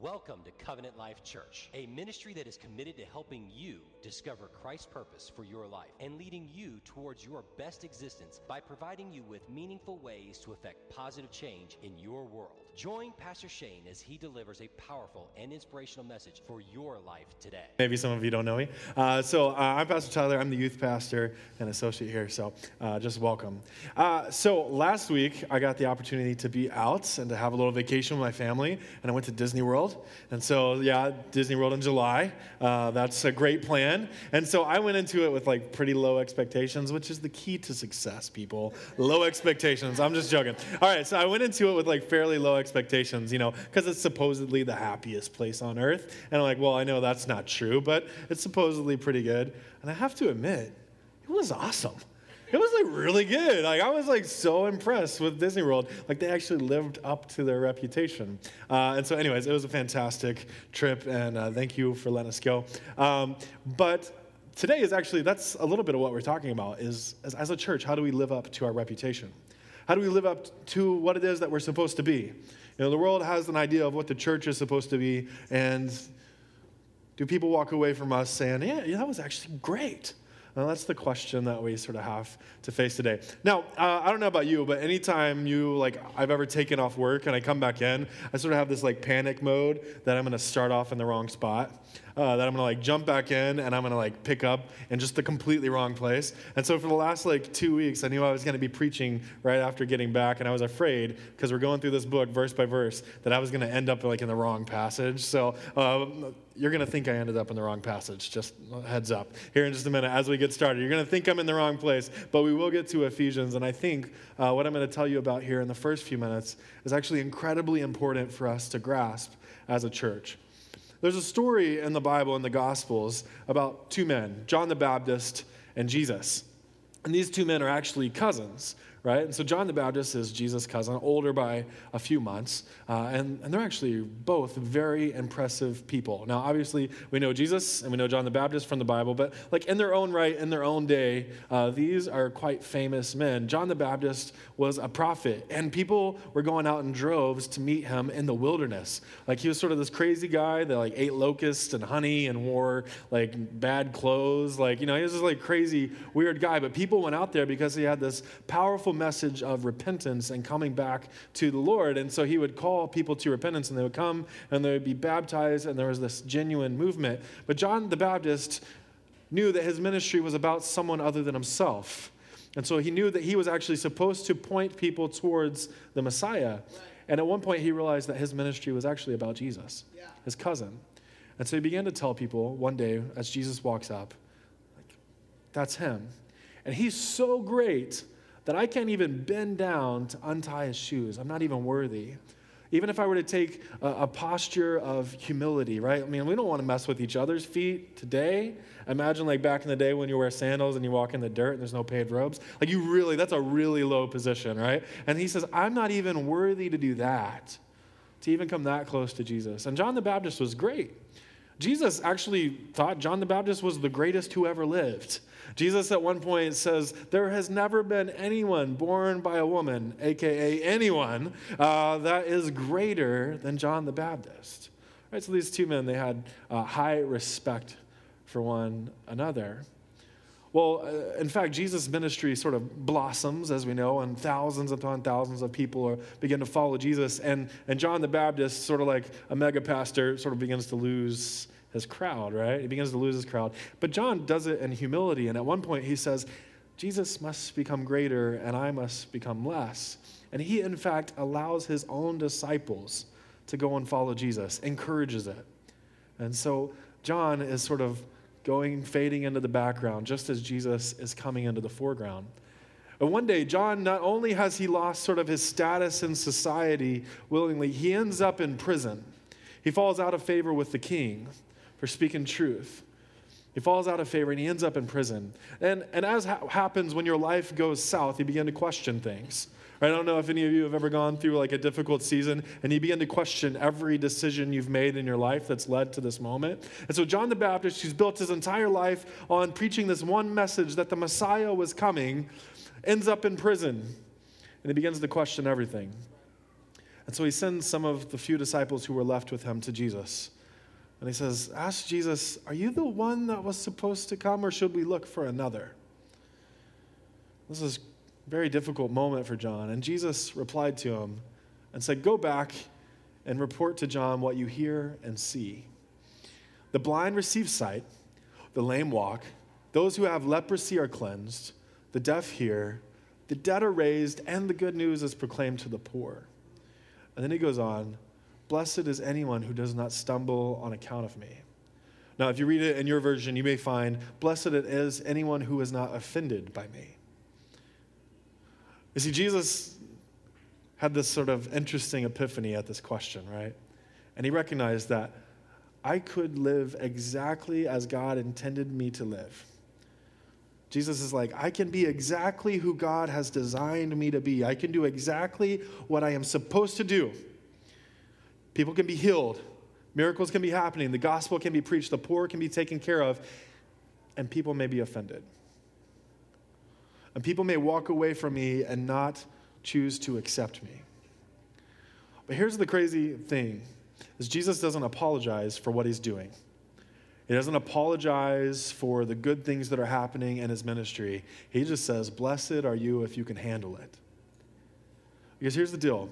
Welcome to Covenant Life Church, a ministry that is committed to helping you discover Christ's purpose for your life and leading you towards your best existence by providing you with meaningful ways to affect positive change in your world. Join Pastor Shane as he delivers a powerful and inspirational message for your life today. Maybe some of you don't know me. Uh, so uh, I'm Pastor Tyler. I'm the youth pastor and associate here. So uh, just welcome. Uh, so last week I got the opportunity to be out and to have a little vacation with my family, and I went to Disney World. And so yeah, Disney World in July. Uh, that's a great plan. And so I went into it with like pretty low expectations, which is the key to success. People, low expectations. I'm just joking. All right, so I went into it with like fairly low expectations expectations, you know, because it's supposedly the happiest place on earth. And I'm like, well, I know that's not true, but it's supposedly pretty good. And I have to admit, it was awesome. It was like really good. Like I was like so impressed with Disney World. Like they actually lived up to their reputation. Uh, and so, anyways, it was a fantastic trip, and uh, thank you for letting us go. Um, but today is actually that's a little bit of what we're talking about. Is as, as a church, how do we live up to our reputation? How do we live up to what it is that we're supposed to be? You know, the world has an idea of what the church is supposed to be, and do people walk away from us saying, yeah, yeah that was actually great? Well, that's the question that we sort of have to face today. Now, uh, I don't know about you, but anytime you like I've ever taken off work and I come back in, I sort of have this like panic mode that I'm going to start off in the wrong spot uh, that I'm gonna like jump back in and I'm gonna like pick up in just the completely wrong place. And so for the last like two weeks, I knew I was gonna be preaching right after getting back, and I was afraid because we're going through this book verse by verse that I was gonna end up like in the wrong passage. So uh, you're gonna think I ended up in the wrong passage. Just heads up here in just a minute as we get started. You're gonna think I'm in the wrong place, but we will get to Ephesians, and I think uh, what I'm gonna tell you about here in the first few minutes is actually incredibly important for us to grasp as a church. There's a story in the Bible, in the Gospels, about two men, John the Baptist and Jesus. And these two men are actually cousins right? And so John the Baptist is Jesus' cousin, older by a few months, uh, and, and they're actually both very impressive people. Now, obviously, we know Jesus and we know John the Baptist from the Bible, but like in their own right, in their own day, uh, these are quite famous men. John the Baptist was a prophet, and people were going out in droves to meet him in the wilderness. Like he was sort of this crazy guy that like ate locusts and honey and wore like bad clothes. Like, you know, he was this like crazy, weird guy, but people went out there because he had this powerful powerful message of repentance and coming back to the Lord. And so he would call people to repentance and they would come and they would be baptized and there was this genuine movement. But John the Baptist knew that his ministry was about someone other than himself. And so he knew that he was actually supposed to point people towards the Messiah. And at one point, he realized that his ministry was actually about Jesus, yeah. his cousin. And so he began to tell people one day as Jesus walks up, like, that's him. And he's so great that I can't even bend down to untie his shoes. I'm not even worthy. Even if I were to take a, a, posture of humility, right? I mean, we don't want to mess with each other's feet today. Imagine like back in the day when you wear sandals and you walk in the dirt and there's no paved robes. Like you really, that's a really low position, right? And he says, I'm not even worthy to do that, to even come that close to Jesus. And John the Baptist was great. Jesus actually thought John the Baptist was the greatest who ever lived. Jesus at one point says, There has never been anyone born by a woman, aka anyone, uh, that is greater than John the Baptist. Right, so these two men, they had uh, high respect for one another. Well, uh, in fact, Jesus' ministry sort of blossoms, as we know, and thousands upon thousands of people are, begin to follow Jesus. And, and John the Baptist, sort of like a mega pastor, sort of begins to lose his crowd, right? He begins to lose his crowd. But John does it in humility. And at one point, he says, Jesus must become greater and I must become less. And he, in fact, allows his own disciples to go and follow Jesus, encourages it. And so John is sort of going, fading into the background, just as Jesus is coming into the foreground. And one day, John, not only has he lost sort of his status in society willingly, he ends up in prison. He falls out of favor with the king for speaking truth. He falls out of favor and he ends up in prison. And, and as ha- happens when your life goes south, you begin to question things. I don't know if any of you have ever gone through like a difficult season and you begin to question every decision you've made in your life that's led to this moment. And so, John the Baptist, who's built his entire life on preaching this one message that the Messiah was coming, ends up in prison and he begins to question everything. And so he sends some of the few disciples who were left with him to Jesus. And he says, Ask Jesus, Are you the one that was supposed to come, or should we look for another? This is a very difficult moment for John. And Jesus replied to him and said, Go back and report to John what you hear and see. The blind receive sight, the lame walk, those who have leprosy are cleansed, the deaf hear, the dead are raised, and the good news is proclaimed to the poor. And then he goes on, Blessed is anyone who does not stumble on account of me. Now, if you read it in your version, you may find, Blessed it is anyone who is not offended by me. You see, Jesus had this sort of interesting epiphany at this question, right? And he recognized that I could live exactly as God intended me to live. Jesus is like, I can be exactly who God has designed me to be. I can do exactly what I am supposed to do. People can be healed, miracles can be happening, the gospel can be preached, the poor can be taken care of, and people may be offended. And people may walk away from me and not choose to accept me. But here's the crazy thing is Jesus doesn't apologize for what he's doing. He doesn't apologize for the good things that are happening in his ministry. He just says, Blessed are you if you can handle it. Because here's the deal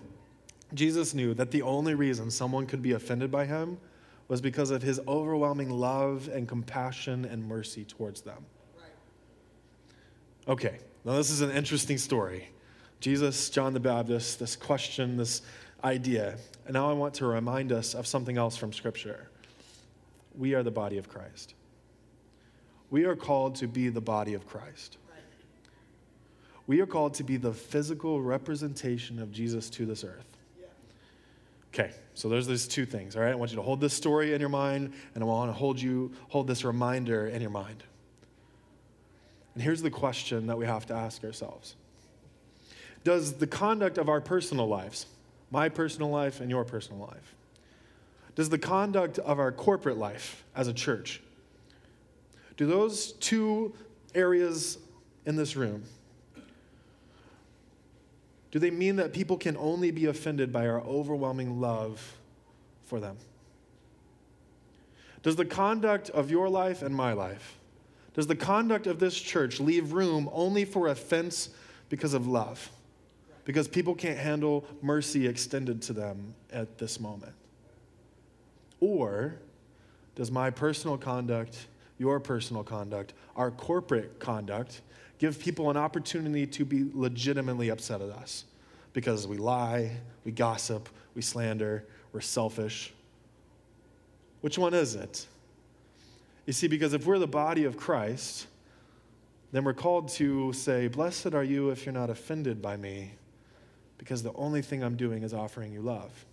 Jesus knew that the only reason someone could be offended by him was because of his overwhelming love and compassion and mercy towards them. Okay, now this is an interesting story. Jesus, John the Baptist, this question, this idea. And now I want to remind us of something else from Scripture. We are the body of Christ. We are called to be the body of Christ. We are called to be the physical representation of Jesus to this earth. Okay, so there's these two things, all right? I want you to hold this story in your mind, and I want to hold you hold this reminder in your mind. And here's the question that we have to ask ourselves. Does the conduct of our personal lives, my personal life and your personal life, does the conduct of our corporate life as a church, do those two areas in this room, do they mean that people can only be offended by our overwhelming love for them? Does the conduct of your life and my life, does the conduct of this church leave room only for offense because of love? Because people can't handle mercy extended to them at this moment? Or does my personal conduct, your personal conduct, our corporate conduct, give people an opportunity to be legitimately upset at us? Because we lie, we gossip, we slander, we're selfish. Which one is it? You see, because if we're the body of Christ, then we're called to say, Blessed are you if you're not offended by me, because the only thing I'm doing is offering you love.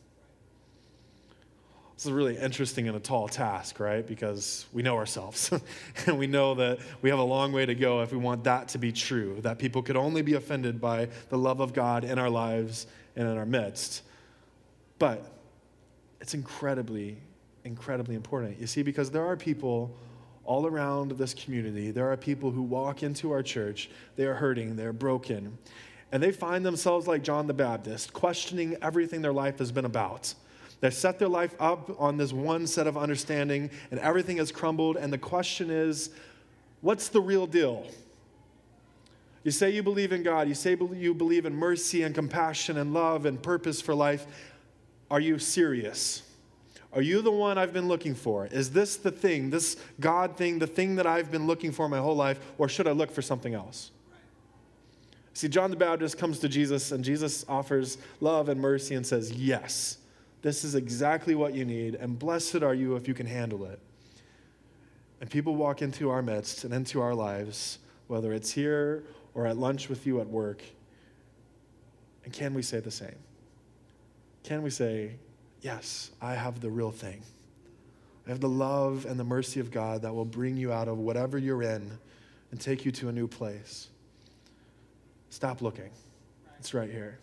This is really interesting and a tall task, right? Because we know ourselves. and we know that we have a long way to go if we want that to be true, that people could only be offended by the love of God in our lives and in our midst. But it's incredibly, incredibly important. You see, because there are people all around this community, there are people who walk into our church, they are hurting, they're broken, and they find themselves like John the Baptist, questioning everything their life has been about. They've set their life up on this one set of understanding, and everything has crumbled. And the question is, what's the real deal? You say you believe in God, you say you believe in mercy and compassion and love and purpose for life. Are you serious? Are you the one I've been looking for? Is this the thing, this God thing, the thing that I've been looking for my whole life, or should I look for something else? See, John the Baptist comes to Jesus, and Jesus offers love and mercy and says, Yes. This is exactly what you need, and blessed are you if you can handle it. And people walk into our midst and into our lives, whether it's here or at lunch with you at work. And can we say the same? Can we say, Yes, I have the real thing? I have the love and the mercy of God that will bring you out of whatever you're in and take you to a new place. Stop looking. It's right here.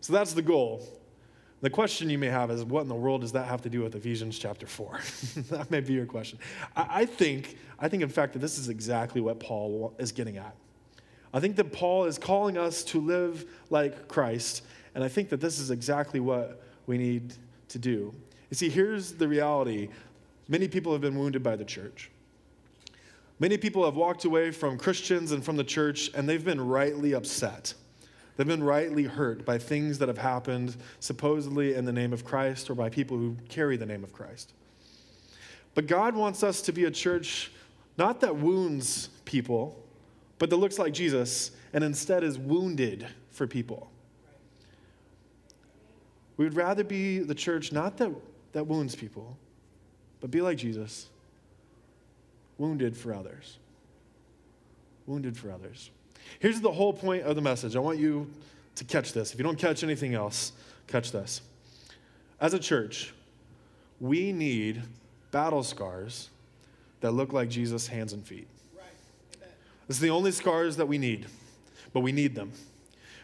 So that's the goal. The question you may have is what in the world does that have to do with Ephesians chapter 4? that may be your question. I, I, think, I think, in fact, that this is exactly what Paul is getting at. I think that Paul is calling us to live like Christ, And I think that this is exactly what we need to do. You see, here's the reality many people have been wounded by the church. Many people have walked away from Christians and from the church, and they've been rightly upset. They've been rightly hurt by things that have happened, supposedly in the name of Christ or by people who carry the name of Christ. But God wants us to be a church not that wounds people, but that looks like Jesus and instead is wounded for people. We would rather be the church not that, that wounds people, but be like Jesus, wounded for others. Wounded for others. Here's the whole point of the message. I want you to catch this. If you don't catch anything else, catch this. As a church, we need battle scars that look like Jesus' hands and feet. This is the only scars that we need, but we need them.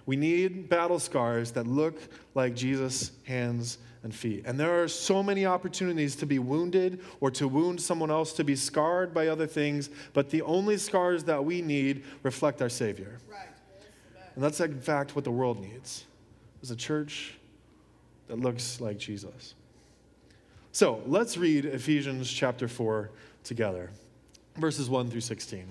We need battle scars that look like Jesus' hands and feet. And there are so many opportunities to be wounded or to wound someone else, to be scarred by other things, but the only scars that we need reflect our Savior. Right. And that's in fact what the world needs is a church that looks like Jesus. So let's read Ephesians chapter 4 together, verses 1 through 16.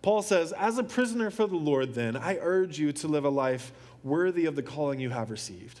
Paul says, As a prisoner for the Lord, then, I urge you to live a life worthy of the calling you have received.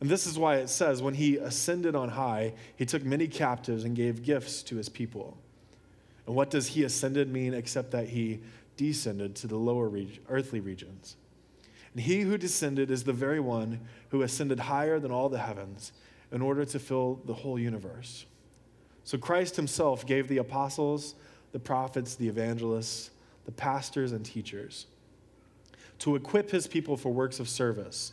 And this is why it says, when he ascended on high, he took many captives and gave gifts to his people. And what does he ascended mean except that he descended to the lower reg- earthly regions? And he who descended is the very one who ascended higher than all the heavens in order to fill the whole universe. So Christ himself gave the apostles, the prophets, the evangelists, the pastors, and teachers to equip his people for works of service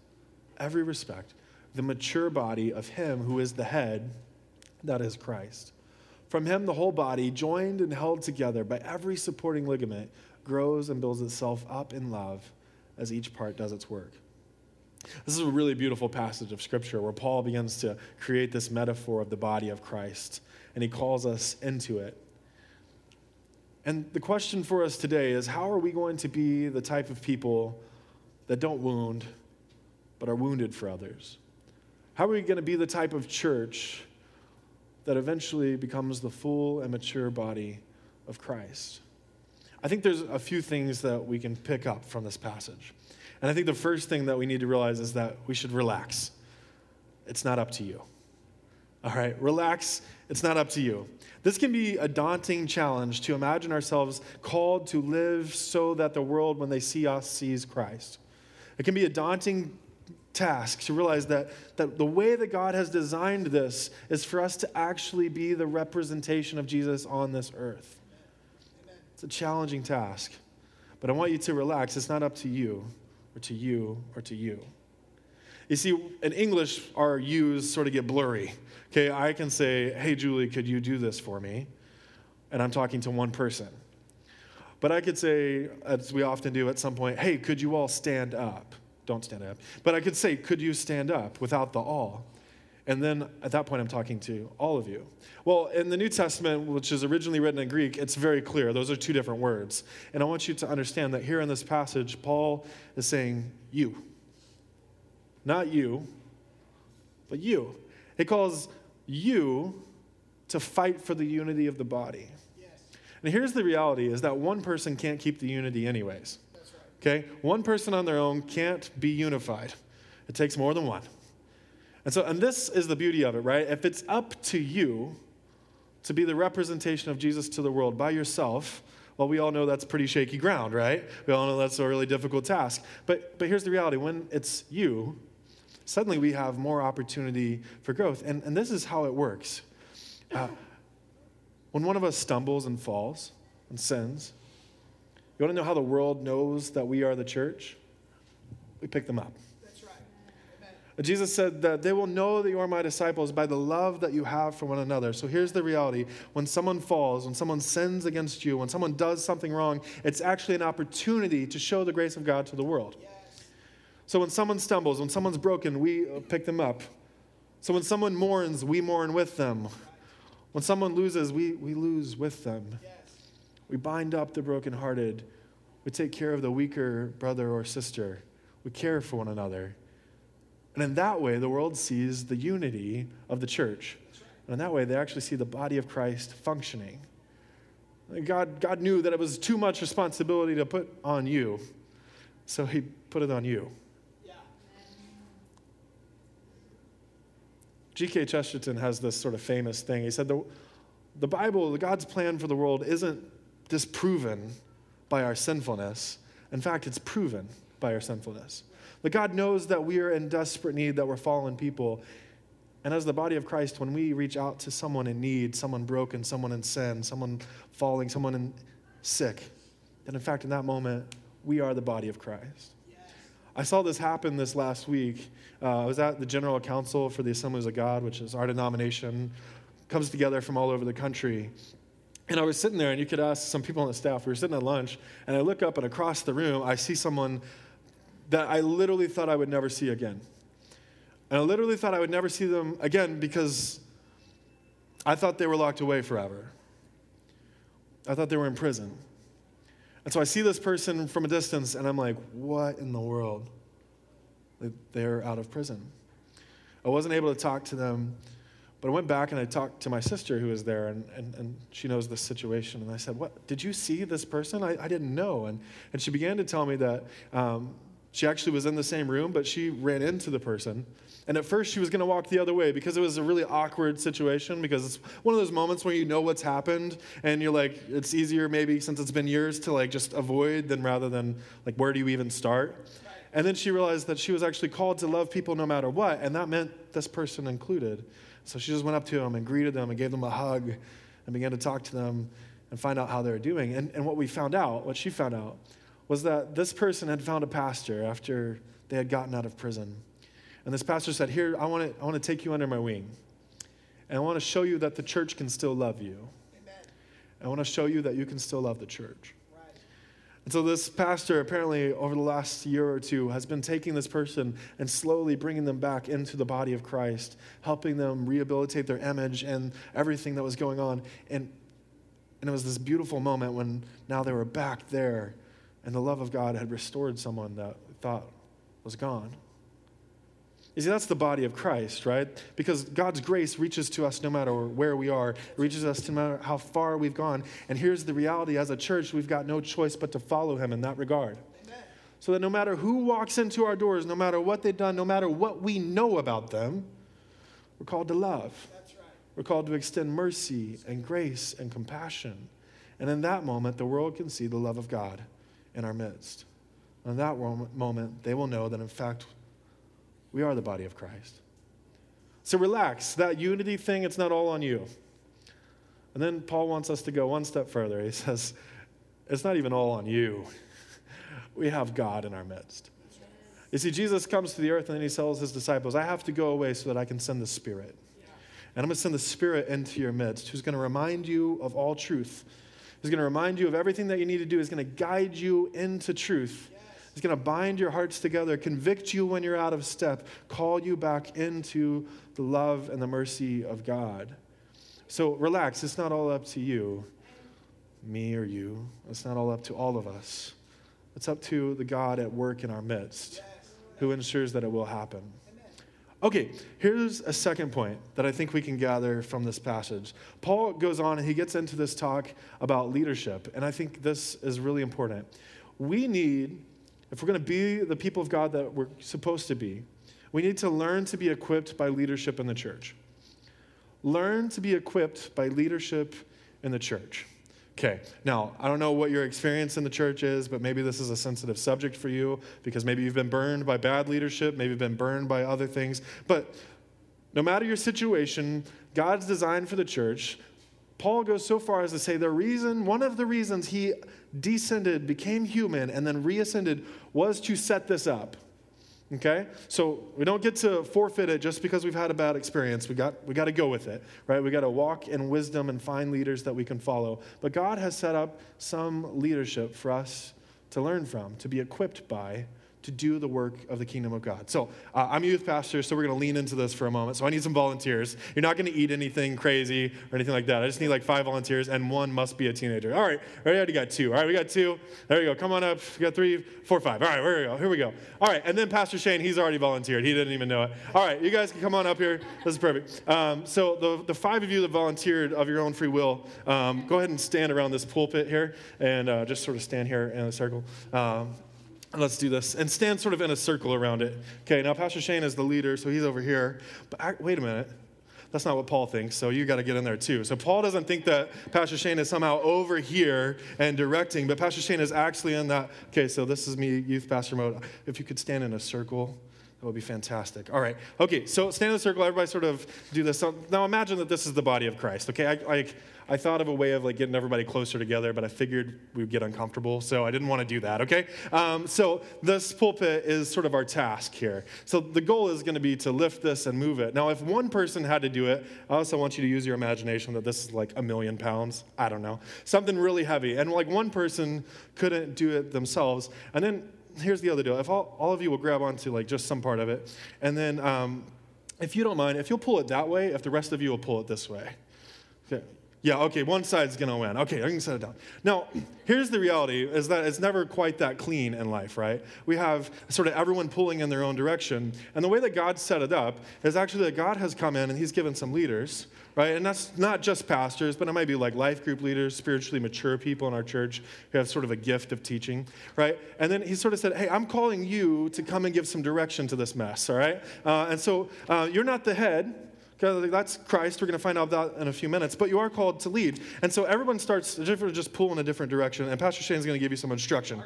every respect, the mature body of Him who is the head, that is Christ. From Him, the whole body, joined and held together by every supporting ligament, grows and builds itself up in love as each part does its work. This is a really beautiful passage of Scripture where Paul begins to create this metaphor of the body of Christ, and he calls us into it. And the question for us today is how are we going to be the type of people that don't wound, but are wounded for others? How are we going to be the type of church that eventually becomes the full and mature body of Christ? I think there's a few things that we can pick up from this passage. And I think the first thing that we need to realize is that we should relax. It's not up to you. All right, relax. It's not up to you. This can be a daunting challenge to imagine ourselves called to live so that the world, when they see us, sees Christ. It can be a daunting task to realize that, that the way that God has designed this is for us to actually be the representation of Jesus on this earth. It's a challenging task, but I want you to relax. It's not up to you, or to you, or to you. You see, in English, our yous sort of get blurry. Okay, I can say, hey, Julie, could you do this for me? And I'm talking to one person. But I could say, as we often do at some point, hey, could you all stand up? Don't stand up. But I could say, could you stand up without the all? And then at that point, I'm talking to all of you. Well, in the New Testament, which is originally written in Greek, it's very clear. Those are two different words. And I want you to understand that here in this passage, Paul is saying, you. Not you, but you. He calls you to fight for the unity of the body. Yes. And here's the reality is that one person can't keep the unity anyways. Okay? One person on their own can't be unified. It takes more than one. And so, and this is the beauty of it, right? If it's up to you to be the representation of Jesus to the world by yourself, well, we all know that's pretty shaky ground, right? We all know that's a really difficult task. But, but here's the reality when it's you, suddenly we have more opportunity for growth. And, and this is how it works. Uh, when one of us stumbles and falls and sins, you want to know how the world knows that we are the church? We pick them up. Uh, Jesus said that they will know that you are my disciples by the love that you have for one another. So here's the reality when someone falls, when someone sins against you, when someone does something wrong, it's actually an opportunity to show the grace of God to the world. Yes. So when someone stumbles, when someone's broken, we uh, pick them up. So when someone mourns, we mourn with them. When someone loses, we, we lose with them. Yes. We bind up the brokenhearted. We take care of the weaker brother or sister. We care for one another. And in that way, the world sees the unity of the church. And in that way, they actually see the body of Christ functioning. God, God knew that it was too much responsibility to put on you, so He put it on you. G.K. Chesterton has this sort of famous thing. He said, the, the Bible, God's plan for the world, isn't disproven by our sinfulness. In fact, it's proven by our sinfulness. That God knows that we are in desperate need, that we're fallen people. And as the body of Christ, when we reach out to someone in need, someone broken, someone in sin, someone falling, someone in sick, then in fact, in that moment, we are the body of Christ. I saw this happen this last week. Uh, I was at the General Council for the Assemblies of God, which is our denomination, comes together from all over the country. And I was sitting there, and you could ask some people on the staff. We were sitting at lunch, and I look up, and across the room, I see someone that I literally thought I would never see again. And I literally thought I would never see them again because I thought they were locked away forever. I thought they were in prison. And so I see this person from a distance, and I'm like, what in the world? They're out of prison. I wasn't able to talk to them, but I went back and I talked to my sister who was there, and, and, and she knows the situation. And I said, What? Did you see this person? I, I didn't know. And, and she began to tell me that um, she actually was in the same room, but she ran into the person. And at first, she was going to walk the other way because it was a really awkward situation. Because it's one of those moments where you know what's happened, and you're like, it's easier maybe since it's been years to like just avoid than rather than like, where do you even start? And then she realized that she was actually called to love people no matter what, and that meant this person included. So she just went up to them and greeted them and gave them a hug and began to talk to them and find out how they were doing. And, and what we found out, what she found out, was that this person had found a pastor after they had gotten out of prison. And this pastor said, Here, I want to, I want to take you under my wing. And I want to show you that the church can still love you. Amen. I want to show you that you can still love the church. And so, this pastor, apparently, over the last year or two, has been taking this person and slowly bringing them back into the body of Christ, helping them rehabilitate their image and everything that was going on. And, and it was this beautiful moment when now they were back there and the love of God had restored someone that thought was gone. You see, that's the body of Christ, right? Because God's grace reaches to us no matter where we are, it reaches us no matter how far we've gone. And here's the reality as a church, we've got no choice but to follow Him in that regard. So that no matter who walks into our doors, no matter what they've done, no matter what we know about them, we're called to love. Right. We're called to extend mercy and grace and compassion. And in that moment, the world can see the love of God in our midst. In that moment, they will know that in fact, we are the body of Christ. So relax. That unity thing, it's not all on you. And then Paul wants us to go one step further. He says, it's not even all on you. We have God in our midst. You see, Jesus comes to the earth and then he tells his disciples, I have to go away so that I can send the Spirit. And I'm going to send the Spirit into your midst, who's going to remind you of all truth He's going to remind you of everything that you need to do. He's going to guide you into truth. He's going to bind your hearts together, convict you when you're out of step, call you back into the love and the mercy of God. So relax. It's not all up to you, me or you. It's not all up to all of us. It's up to the God at work in our midst who ensures that it will happen. Okay, here's a second point that I think we can gather from this passage. Paul goes on and he gets into this talk about leadership, and I think this is really important. We need, if we're going to be the people of God that we're supposed to be, We need to learn to be equipped by leadership in the church. Learn to be equipped by leadership in the church. Okay, now, I don't know what your experience in the church is, but maybe this is a sensitive subject for you because maybe you've been burned by bad leadership, maybe you've been burned by other things. But no matter your situation, God's design for the church, Paul goes so far as to say the reason, one of the reasons he descended, became human, and then reascended was to set this up. Okay? So we don't get to forfeit it just because we've had a bad experience. We got, we got to go with it, right? We got to walk in wisdom and find leaders that we can follow. But God has set up some leadership for us to learn from, to be equipped by, to do the work of the kingdom of God. So uh, I'm a youth pastor, so we're going to lean into this for a moment. So I need some volunteers. You're not going to eat anything crazy or anything like that. I just need like five volunteers, and one must be a teenager. All right, we already got two. All right, we got two. There we go. Come on up. We got three, four, five. All right, here we go. Here we go. All right, and then Pastor Shane, he's already volunteered. He didn't even know it. All right, you guys can come on up here. This is perfect. Um, so the, the five of you that volunteered of your own free will, um, go ahead and stand around this pulpit here and uh, just sort of stand here in a circle. Um, Let's do this and stand sort of in a circle around it. Okay, now Pastor Shane is the leader, so he's over here. But I, wait a minute. That's not what Paul thinks, so you got to get in there too. So Paul doesn't think that Pastor Shane is somehow over here and directing, but Pastor Shane is actually in that. Okay, so this is me, youth pastor mode. If you could stand in a circle, that would be fantastic. All right. Okay, so stand in a circle. Everybody sort of do this. So now imagine that this is the body of Christ. Okay, I, like I thought of a way of like getting everybody closer together, but I figured we'd get uncomfortable, so I didn't want to do that. Okay, um, so this pulpit is sort of our task here. So the goal is going to be to lift this and move it. Now, if one person had to do it, I also want you to use your imagination that this is like a million pounds. I don't know, something really heavy, and like one person couldn't do it themselves, and then here's the other deal. If all, all of you will grab onto like just some part of it, and then um, if you don't mind, if you'll pull it that way, if the rest of you will pull it this way. Okay. Yeah, okay, one side's gonna win. Okay, I can set it down. Now, here's the reality is that it's never quite that clean in life, right? We have sort of everyone pulling in their own direction. And the way that God set it up is actually that God has come in and He's given some leaders, right? And that's not just pastors, but it might be like life group leaders, spiritually mature people in our church who have sort of a gift of teaching, right? And then He sort of said, hey, I'm calling you to come and give some direction to this mess, all right? Uh, and so uh, you're not the head that's Christ. We're going to find out that in a few minutes. But you are called to lead. And so everyone starts to just pull in a different direction. And Pastor Shane's going to give you some instruction.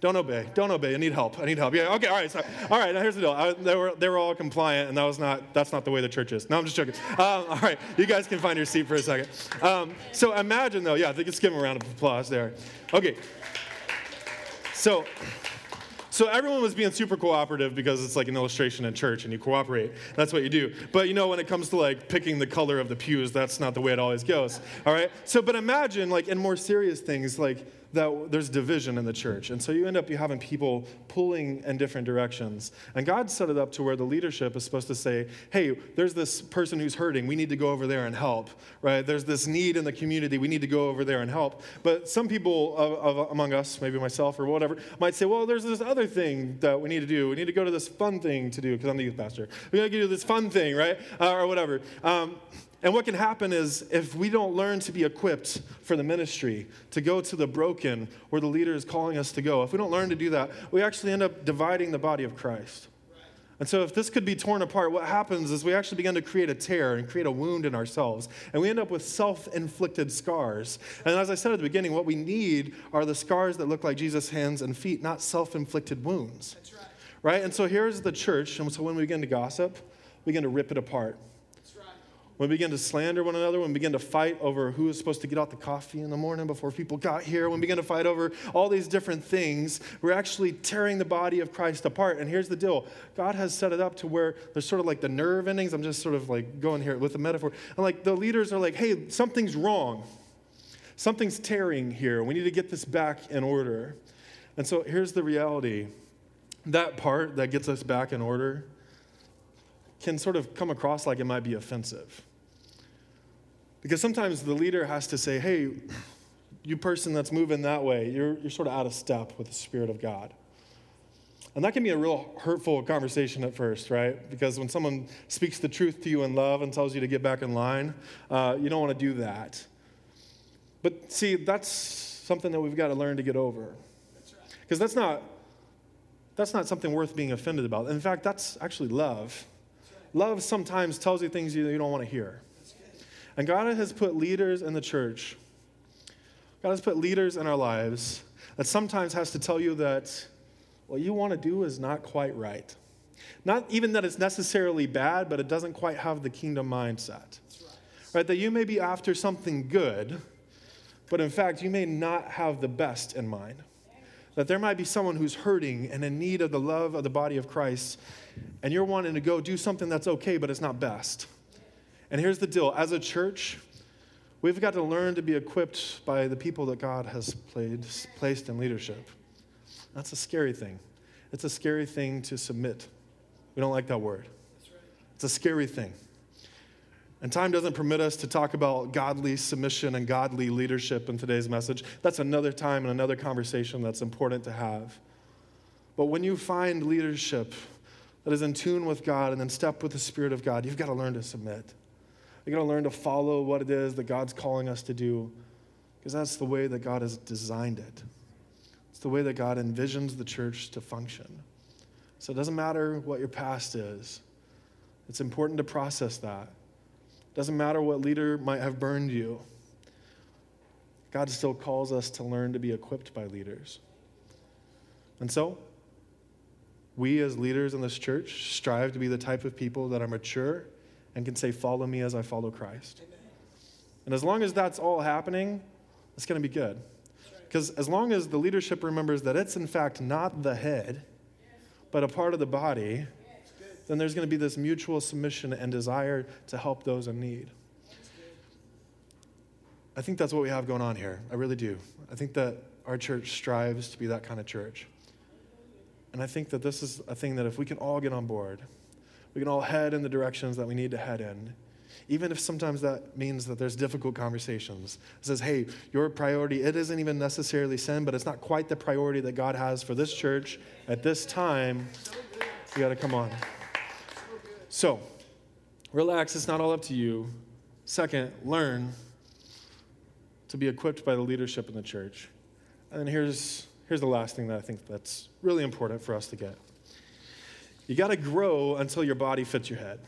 Don't obey. Don't obey. I need help. I need help. Yeah. Okay. All right. So, all right. Now here's the deal. I, they were they were all compliant, and that was not that's not the way the church is. No, I'm just joking. Um, all right. You guys can find your seat for a second. Um, so imagine though. Yeah. I think let's give them a round of applause there. Okay. So so everyone was being super cooperative because it's like an illustration in church and you cooperate. That's what you do. But you know, when it comes to like picking the color of the pews, that's not the way it always goes. All right? So, but imagine like in more serious things, like that there's division in the church. And so you end up you having people pulling in different directions. And God set it up to where the leadership is supposed to say, hey, there's this person who's hurting. We need to go over there and help, right? There's this need in the community. We need to go over there and help. But some people of, of, among us, maybe myself or whatever, might say, well, there's this other thing that we need to do. We need to go to this fun thing to do because I'm the youth pastor. We got to do this fun thing, right? Uh, or whatever. Um, and what can happen is if we don't learn to be equipped for the ministry, to go to the broken where the leader is calling us to go, if we don't learn to do that, we actually end up dividing the body of Christ. And so, if this could be torn apart, what happens is we actually begin to create a tear and create a wound in ourselves. And we end up with self inflicted scars. And as I said at the beginning, what we need are the scars that look like Jesus' hands and feet, not self inflicted wounds. That's right. Right? And so, here's the church. And so, when we begin to gossip, we begin to rip it apart when we begin to slander one another, when we begin to fight over who is supposed to get out the coffee in the morning before people got here, when we begin to fight over all these different things, we're actually tearing the body of Christ apart. And here's the deal God has set it up to where there's sort of like the nerve endings. I'm just sort of like going here with a metaphor. And like the leaders are like, hey, something's wrong. Something's tearing here. We need to get this back in order. And so here's the reality that part that gets us back in order can sort of come across like it might be offensive. Because sometimes the leader has to say, hey, you person that's moving that way, you're, you're sort of out of step with the Spirit of God. And that can be a real hurtful conversation at first, right? Because when someone speaks the truth to you in love and tells you to get back in line, uh, you don't want to do that. But see, that's something that we've got to learn to get over. Because that's, not that's not something worth being offended about. In fact, that's actually love. Love sometimes tells you things you don't want to hear. And God has put leaders in the church, God has put leaders in our lives that sometimes has to tell you that what you want to do is not quite right. Not even that it's necessarily bad, but it doesn't quite have the kingdom mindset. Right. right. That you may be after something good, but in fact, you may not have the best in mind. That there might be someone who's hurting and in need of the love of the body of Christ, and you're wanting to go do something that's okay, but it's not best. And here's the deal as a church, we've got to learn to be equipped by the people that God has played, placed in leadership. That's a scary thing. It's a scary thing to submit. We don't like that word. It's a scary thing. And time doesn't permit us to talk about godly submission and godly leadership in today's message. That's another time and another conversation that's important to have. But when you find leadership that is in tune with God and then step with the Spirit of God, you've got to learn to submit. You've got to learn to follow what it is that God's calling us to do because that's the way that God has designed it. It's the way that God envisions the church to function. So it doesn't matter what your past is, it's important to process that. It doesn't matter what leader might have burned you. God still calls us to learn to be equipped by leaders. And so, we as leaders in this church strive to be the type of people that are mature and can say, Follow me as I follow Christ. And as long as that's all happening, it's going to be good. Because as long as the leadership remembers that it's in fact not the head, but a part of the body, then there's going to be this mutual submission and desire to help those in need. I think that's what we have going on here. I really do. I think that our church strives to be that kind of church. And I think that this is a thing that if we can all get on board, we can all head in the directions that we need to head in. Even if sometimes that means that there's difficult conversations. It says, hey, your priority, it isn't even necessarily sin, but it's not quite the priority that God has for this church at this time. You got to come on. So, relax, it's not all up to you. Second, learn to be equipped by the leadership in the church. And then here's, here's the last thing that I think that's really important for us to get. You got to grow until your body fits your head.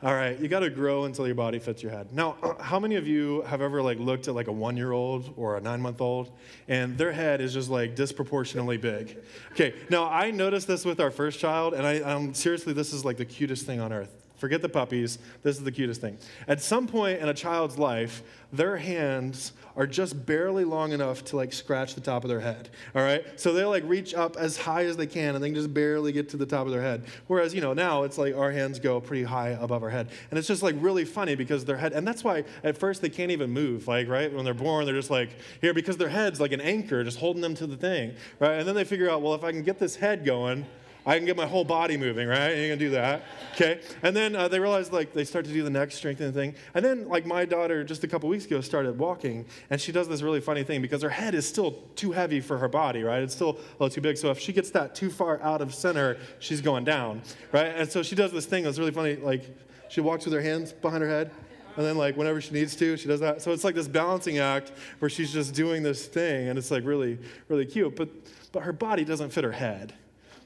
All right, you got to grow until your body fits your head. Now, how many of you have ever like looked at like a 1-year-old or a 9-month-old and their head is just like disproportionately big? Okay, now I noticed this with our first child and I um, seriously this is like the cutest thing on earth. Forget the puppies. This is the cutest thing. At some point in a child's life, their hands are just barely long enough to like scratch the top of their head. All right? So they like reach up as high as they can and they can just barely get to the top of their head. Whereas, you know, now it's like our hands go pretty high above our head. And it's just like really funny because their head, and that's why at first they can't even move. Like, right? When they're born, they're just like here because their head's like an anchor just holding them to the thing. Right? And then they figure out, well, if I can get this head going, I can get my whole body moving, right? You can do that, okay? And then uh, they realize, like, they start to do the neck strengthening thing. And then, like, my daughter just a couple weeks ago started walking, and she does this really funny thing because her head is still too heavy for her body, right? It's still a little too big. So if she gets that too far out of center, she's going down, right? And so she does this thing that's really funny. Like, she walks with her hands behind her head, and then like whenever she needs to she does that so it's like this balancing act where she's just doing this thing and it's like really really cute but but her body doesn't fit her head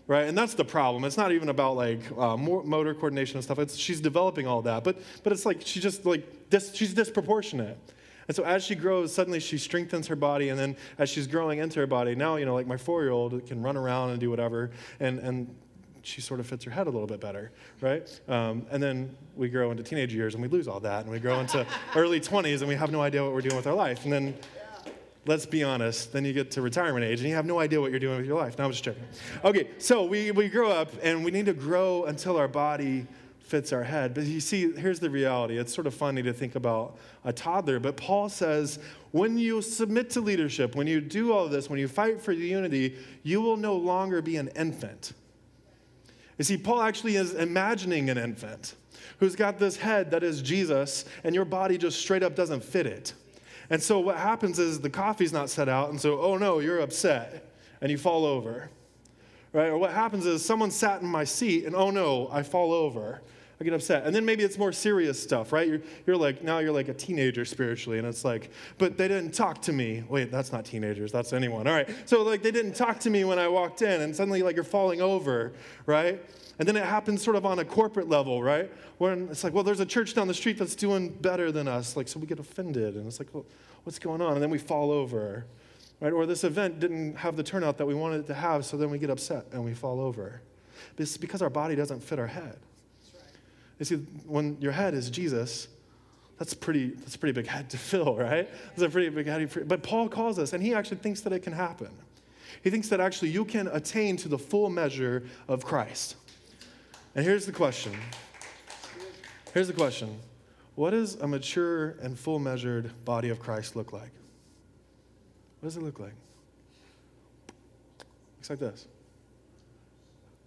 right? And that's the problem. It's not even about like uh, motor coordination and stuff. It's, she's developing all that, but but it's like she just like dis, she's disproportionate. And so as she grows, suddenly she strengthens her body, and then as she's growing into her body, now you know like my four-year-old can run around and do whatever, and and she sort of fits her head a little bit better, right? Um, and then we grow into teenage years and we lose all that, and we grow into early 20s and we have no idea what we're doing with our life, and then let's be honest, then you get to retirement age and you have no idea what you're doing with your life. Now I'm just joking. Okay, so we, we grow up and we need to grow until our body fits our head. But you see, here's the reality. It's sort of funny to think about a toddler, but Paul says when you submit to leadership, when you do all this, when you fight for unity, you will no longer be an infant. You see, Paul actually is imagining an infant who's got this head that is Jesus, and your body just straight up doesn't fit it. And so what happens is the coffee's not set out, and so, oh no, you're upset, and you fall over. Right? Or what happens is someone sat in my seat, and oh no, I fall over. I get upset. And then maybe it's more serious stuff, right? You're, you're like, now you're like a teenager spiritually, and it's like, but they didn't talk to me. Wait, that's not teenagers, that's anyone. All right. So, like, they didn't talk to me when I walked in, and suddenly, like, you're falling over, right? And then it happens sort of on a corporate level, right? When it's like, well, there's a church down the street that's doing better than us. Like, so we get offended, and it's like, well, what's going on? And then we fall over, right? Or this event didn't have the turnout that we wanted it to have, so then we get upset and we fall over. It's because our body doesn't fit our head. You see, when your head is Jesus, that's pretty, that's a pretty big head to fill, right? That's a pretty big head. But Paul calls us, and he actually thinks that it can happen. He thinks that actually you can attain to the full measure of Christ. And here's the question. Here's the question. What does a mature and full measured body of Christ look like? What does it look like? Looks like this.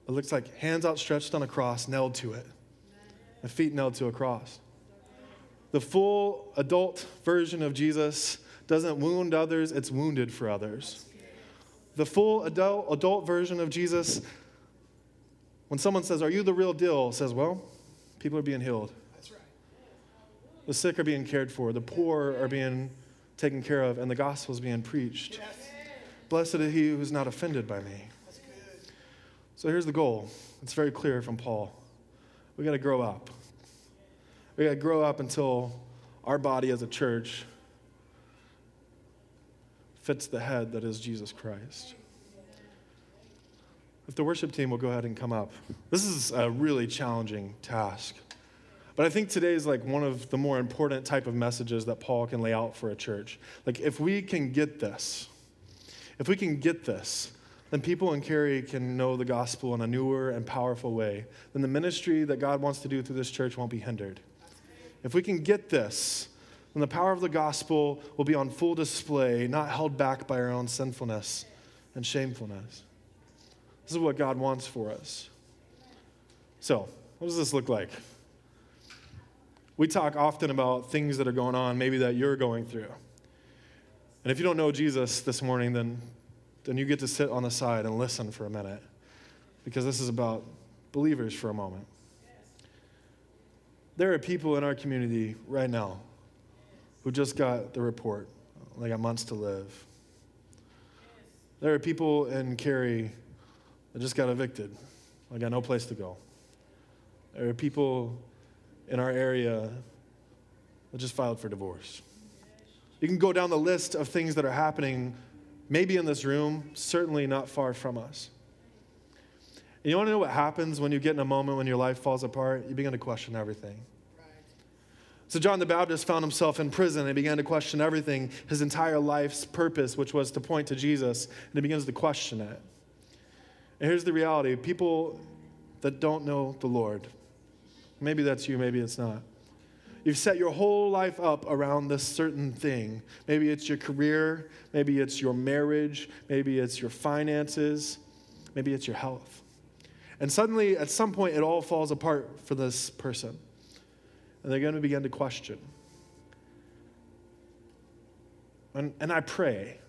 It looks like hands outstretched on a cross, nailed to it, and feet nailed to a cross. The full adult version of Jesus doesn't wound others, it's wounded for others. The full adult, adult version of Jesus, when someone says, Are you the real deal? says, Well, people are being healed. That's right. The sick are being cared for, the poor are being taken care of, and the gospel is being preached. Yes. Blessed is he who is not offended by me. So here's the goal. It's very clear from Paul. We got to grow up. We got to grow up until our body as a church fits the head that is Jesus Christ. If the worship team will go ahead and come up. This is a really challenging task. But I think today is like one of the more important type of messages that Paul can lay out for a church. Like if we can get this, if we can get this, then people in Cary can know the gospel in a newer and powerful way. Then the ministry that God wants to do through this church won't be hindered. If we can get this, then the power of the gospel will be on full display, not held back by our own sinfulness and shamefulness. This is what God wants for us. So, what does this look like? We talk often about things that are going on, maybe that you're going through. And if you don't know Jesus this morning, then then you get to sit on the side and listen for a minute because this is about believers for a moment. There are people in our community right now who just got the report they got months to live. There are people in Cary that just got evicted. I got no place to go. There are people in our area that just filed for divorce. You can go down the list of things that are happening maybe in this room, certainly not far from us. And you want to know what happens when you get in a moment when your life falls apart? You begin to question everything. So, John the Baptist found himself in prison and he began to question everything, his entire life's purpose, which was to point to Jesus, and he begins to question it. And here's the reality people that don't know the Lord, maybe that's you, maybe it's not. You've set your whole life up around this certain thing. Maybe it's your career, maybe it's your marriage, maybe it's your finances, maybe it's your health. And suddenly, at some point, it all falls apart for this person. And they're going to begin to question. And, and I pray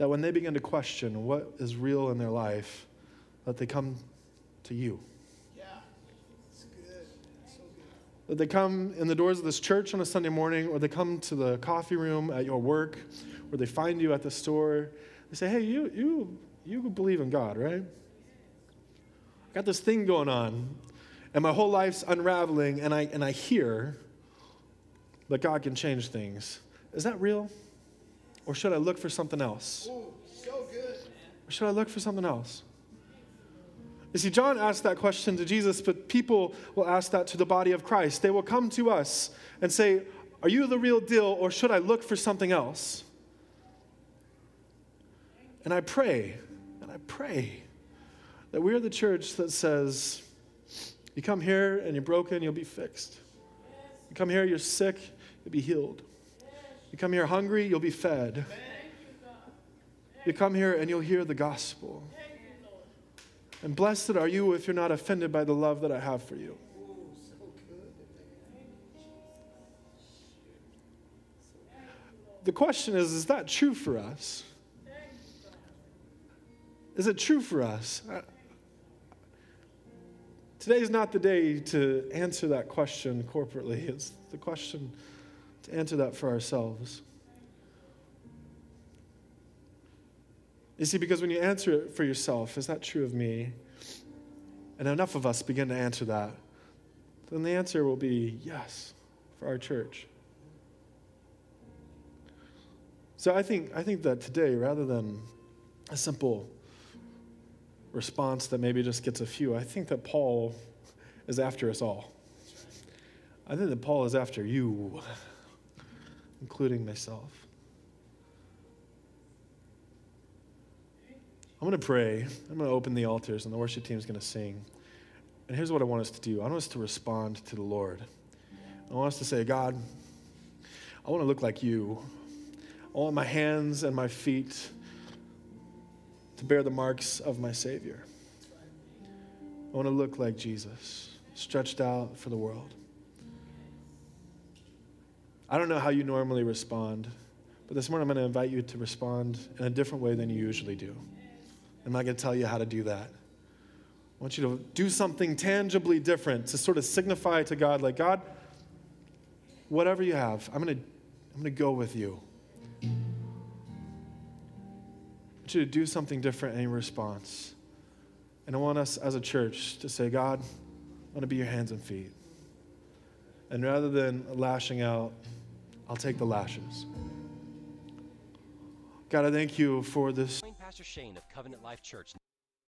that when they begin to question what is real in their life, that they come to you. Yeah, it's good. So good. That they come in the doors of this church on a Sunday morning, or they come to the coffee room at your work, or they find you at the store. They say, "Hey, you you you believe in God, right? I got this thing going on, and my whole life's unraveling, and I and I hear that God can change things. Is that real, or should I look for something else? Ooh, so good. Or should I look for something else?" You see, John asked that question to Jesus, but people will ask that to the body of Christ. They will come to us and say, Are you the real deal, or should I look for something else? And I pray, and I pray that we are the church that says, You come here and you're broken, you'll be fixed. You come here, you're sick, you'll be healed. You come here hungry, you'll be fed. You come here and you'll hear the gospel. And blessed are you if you're not offended by the love that I have for you. The question is is that true for us? Is it true for us? Uh, Today is not the day to answer that question corporately. It's the question to answer that for ourselves. You see, because when you answer it for yourself, is that true of me? And enough of us begin to answer that, then the answer will be yes for our church. So I think, I think that today, rather than a simple response that maybe just gets a few, I think that Paul is after us all. I think that Paul is after you, including myself. I'm going to pray. I'm going to open the altars, and the worship team is going to sing. And here's what I want us to do I want us to respond to the Lord. I want us to say, God, I want to look like you. I want my hands and my feet to bear the marks of my Savior. I want to look like Jesus, stretched out for the world. I don't know how you normally respond, but this morning I'm going to invite you to respond in a different way than you usually do. I'm not going to tell you how to do that. I want you to do something tangibly different to sort of signify to God, like, God, whatever you have, I'm going to, I'm going to go with you. I want you to do something different in response. And I want us as a church to say, God, I want to be your hands and feet. And rather than lashing out, I'll take the lashes. God, I thank you for this. Pastor Shane of Covenant Life Church.